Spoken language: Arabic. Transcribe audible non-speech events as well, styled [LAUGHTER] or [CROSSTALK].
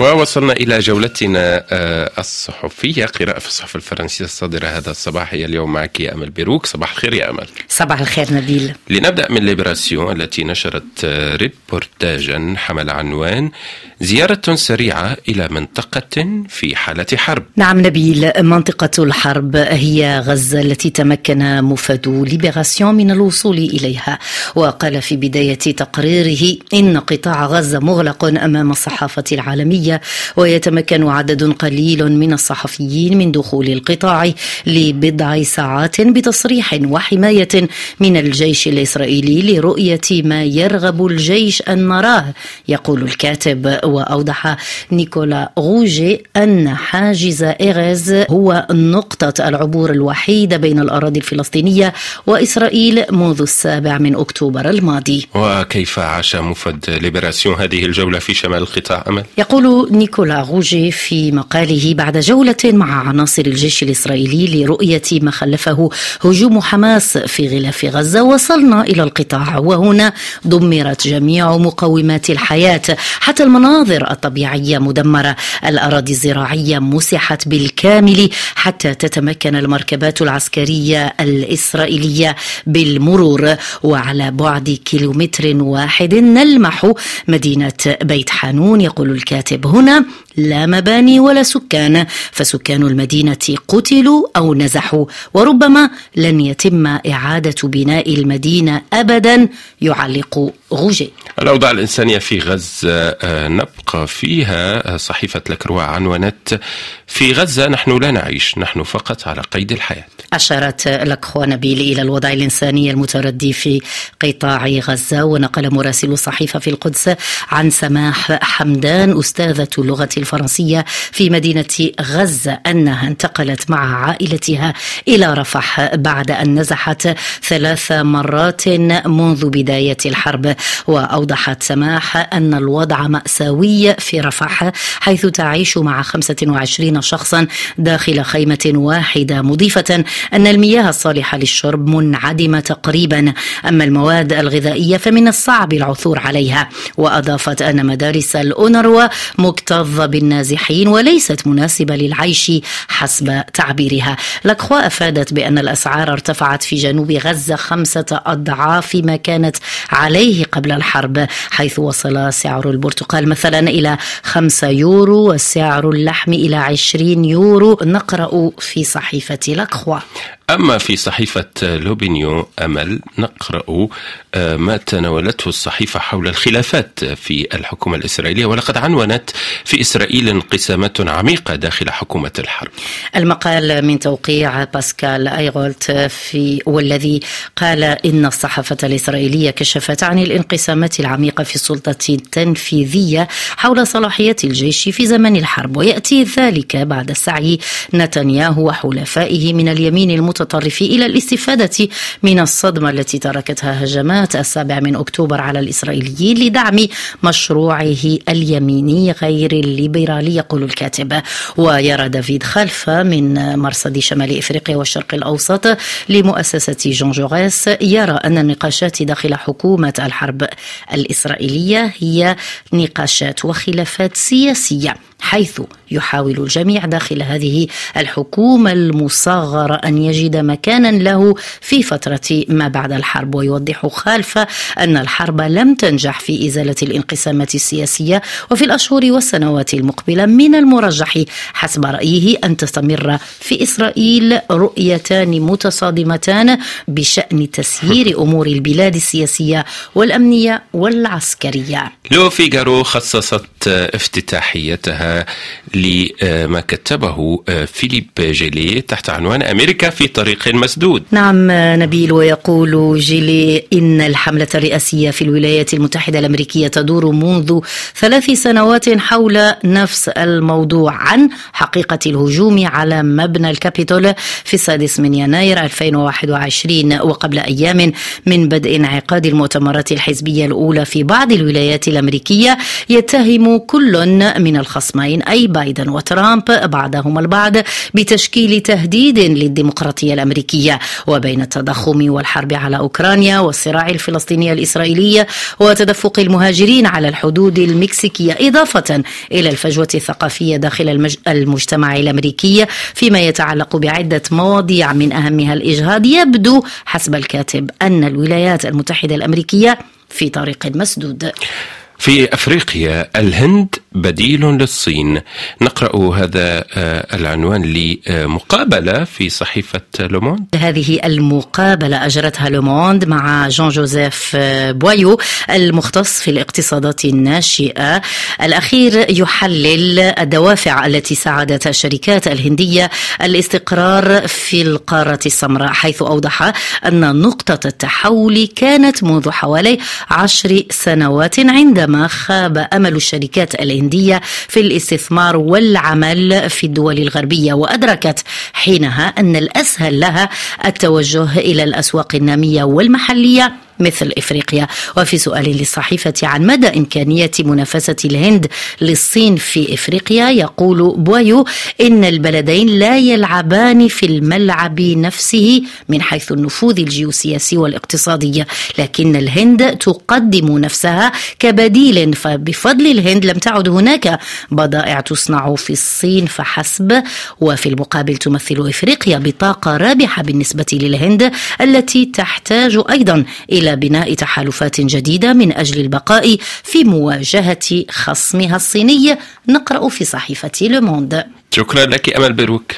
ووصلنا إلى جولتنا آه، الصحفية قراءة في الصحف الفرنسية الصادرة هذا الصباح. هي اليوم معك يا أمل بيروك. صباح الخير يا أمل. صباح الخير نبيل. لنبدأ من ليبراسيون التي نشرت آه، ريبورتاجا حمل عنوان زيارة سريعة إلى منطقة في حالة حرب. نعم نبيل منطقة الحرب هي غزة التي تمكن موفدو ليبراسيون من الوصول إليها. وقال في بداية تقريره إن قطاع غزة مغلق أمام الصحافة العالمية. الدولية ويتمكن عدد قليل من الصحفيين من دخول القطاع لبضع ساعات بتصريح وحماية من الجيش الإسرائيلي لرؤية ما يرغب الجيش أن نراه يقول الكاتب وأوضح نيكولا غوجي أن حاجز إيريز هو نقطة العبور الوحيدة بين الأراضي الفلسطينية وإسرائيل منذ السابع من أكتوبر الماضي وكيف عاش موفد ليبراسيون هذه الجولة في شمال القطاع أمل؟ يقول نيكولا روجي في مقاله بعد جولة مع عناصر الجيش الإسرائيلي لرؤية ما خلفه هجوم حماس في غلاف غزة. وصلنا إلى القطاع وهنا دمرت جميع مقومات الحياة حتى المناظر الطبيعية مدمرة. الأراضي الزراعية مسحت بالكامل حتى تتمكن المركبات العسكرية الإسرائيلية بالمرور. وعلى بعد كيلومتر واحد نلمح مدينة بيت حانون يقول الكاتب. هنا لا مباني ولا سكان فسكان المدينة قتلوا أو نزحوا وربما لن يتم إعادة بناء المدينة أبدا يعلق غوجي. الأوضاع الإنسانية في غزة آه، نبقى فيها آه، صحيفة لكروا عنونت. في غزة نحن لا نعيش نحن فقط على قيد الحياة. أشارت لكخو نبيل إلى الوضع الإنساني المتردي في قطاع غزة ونقل مراسل الصحيفة في القدس عن سماح حمدان أستاذة اللغة الفرنسية في مدينة غزة أنها انتقلت مع عائلتها إلى رفح بعد أن نزحت ثلاث مرات منذ بداية الحرب وأوضحت سماح أن الوضع مأساوي في رفح حيث تعيش مع 25 شخصا داخل خيمة واحدة. مضيفة أن المياه الصالحة للشرب منعدمة تقريبا. أما المواد الغذائية فمن الصعب العثور عليها. وأضافت أن مدارس الأونروا مكتظة بالنازحين وليست مناسبة للعيش حسب تعبيرها. لكخوا أفادت بأن الأسعار ارتفعت في جنوب غزة خمسة أضعاف ما كانت عليه قبل الحرب حيث وصل سعر البرتقال مثلا إلى خمسة يورو وسعر اللحم إلى عشرين يورو. نقرأ في صحيفة لكخوا. أما في صحيفة لوبينيو أمل نقرأ آه، ما تناولته الصحيفة حول الخلافات في الحكومة الإسرائيلية ولقد عنونت في إسرائيل انقسامات عميقة داخل حكومة الحرب. المقال من توقيع باسكال أيغولت في والذي قال إن الصحافة الإسرائيلية كشفت عن الانقسامات العميقة في السلطة التنفيذية حول صلاحيات الجيش في زمن الحرب ويأتي ذلك بعد سعي نتنياهو وحلفائه من اليمين المت المتطرف إلى الاستفادة من الصدمة التي تركتها هجمات السابع من أكتوبر على الإسرائيليين لدعم مشروعه اليميني غير الليبرالي يقول الكاتب. ويرى دافيد خلفة من مرصد شمال إفريقيا والشرق الأوسط لمؤسسة جون جوريس يرى أن النقاشات داخل حكومة الحرب الإسرائيلية هي نقاشات وخلافات سياسية حيث يحاول الجميع داخل هذه الحكومة المصغرة أن يجد مكانا له في فترة ما بعد الحرب ويوضح خالفة أن الحرب لم تنجح في إزالة الانقسامات السياسية وفي الأشهر والسنوات المقبلة من المرجح حسب رأيه أن تستمر في إسرائيل رؤيتان متصادمتان بشأن تسيير [LAUGHS] أمور البلاد السياسية والأمنية والعسكرية. لو فيغارو خصصت افتتاحيتها لما كتبه فيليب جيلي تحت عنوان أمريكا في طريق مسدود. نعم نبيل ويقول جيلي إن الحملة الرئاسية في الولايات المتحدة الأمريكية تدور منذ ثلاث سنوات حول نفس الموضوع عن حقيقة الهجوم على مبنى الكابيتول في السادس من يناير 2021 وقبل أيام من بدء انعقاد المؤتمرات الحزبية الأولى في بعض الولايات الأمريكية يتهم كل من الخصم الخصمين أي بايدن وترامب بعضهما البعض بتشكيل تهديد للديمقراطية الأمريكية وبين التضخم والحرب على أوكرانيا والصراع الفلسطيني الإسرائيلي وتدفق المهاجرين على الحدود المكسيكية إضافة إلى الفجوة الثقافية داخل المجتمع الأمريكي فيما يتعلق بعدة مواضيع من أهمها الإجهاض. يبدو حسب الكاتب أن الولايات المتحدة الأمريكية في طريق مسدود. في أفريقيا الهند بديل للصين. نقرأ هذا آه، العنوان لمقابلة في صحيفة لوموند هذه المقابلة أجرتها لوموند مع جون جوزيف بوايو المختص في الاقتصادات الناشئة. الأخير يحلل الدوافع التي ساعدت الشركات الهندية الاستقرار في القارة السمراء حيث أوضح أن نقطة التحول كانت منذ حوالي عشر سنوات عندما عندما خاب أمل الشركات الهنديه في الاستثمار والعمل في الدول الغربية وأدركت حينها أن الأسهل لها التوجه إلى الأسواق النامية والمحلية. مثل إفريقيا. وفي سؤال للصحيفة عن مدى إمكانية منافسة الهند للصين في إفريقيا يقول بويو إن البلدين لا يلعبان في الملعب نفسه من حيث النفوذ الجيوسياسي والاقتصادي لكن الهند تقدم نفسها كبديل فبفضل الهند لم تعد هناك بضائع تصنع في الصين فحسب وفي المقابل تمثل إفريقيا بطاقة رابحة بالنسبة للهند التي تحتاج أيضا إلى بناء تحالفات جديدة من أجل البقاء في مواجهة خصمها الصيني. نقرأ في صحيفة لوموند شكرا لك أمل بروك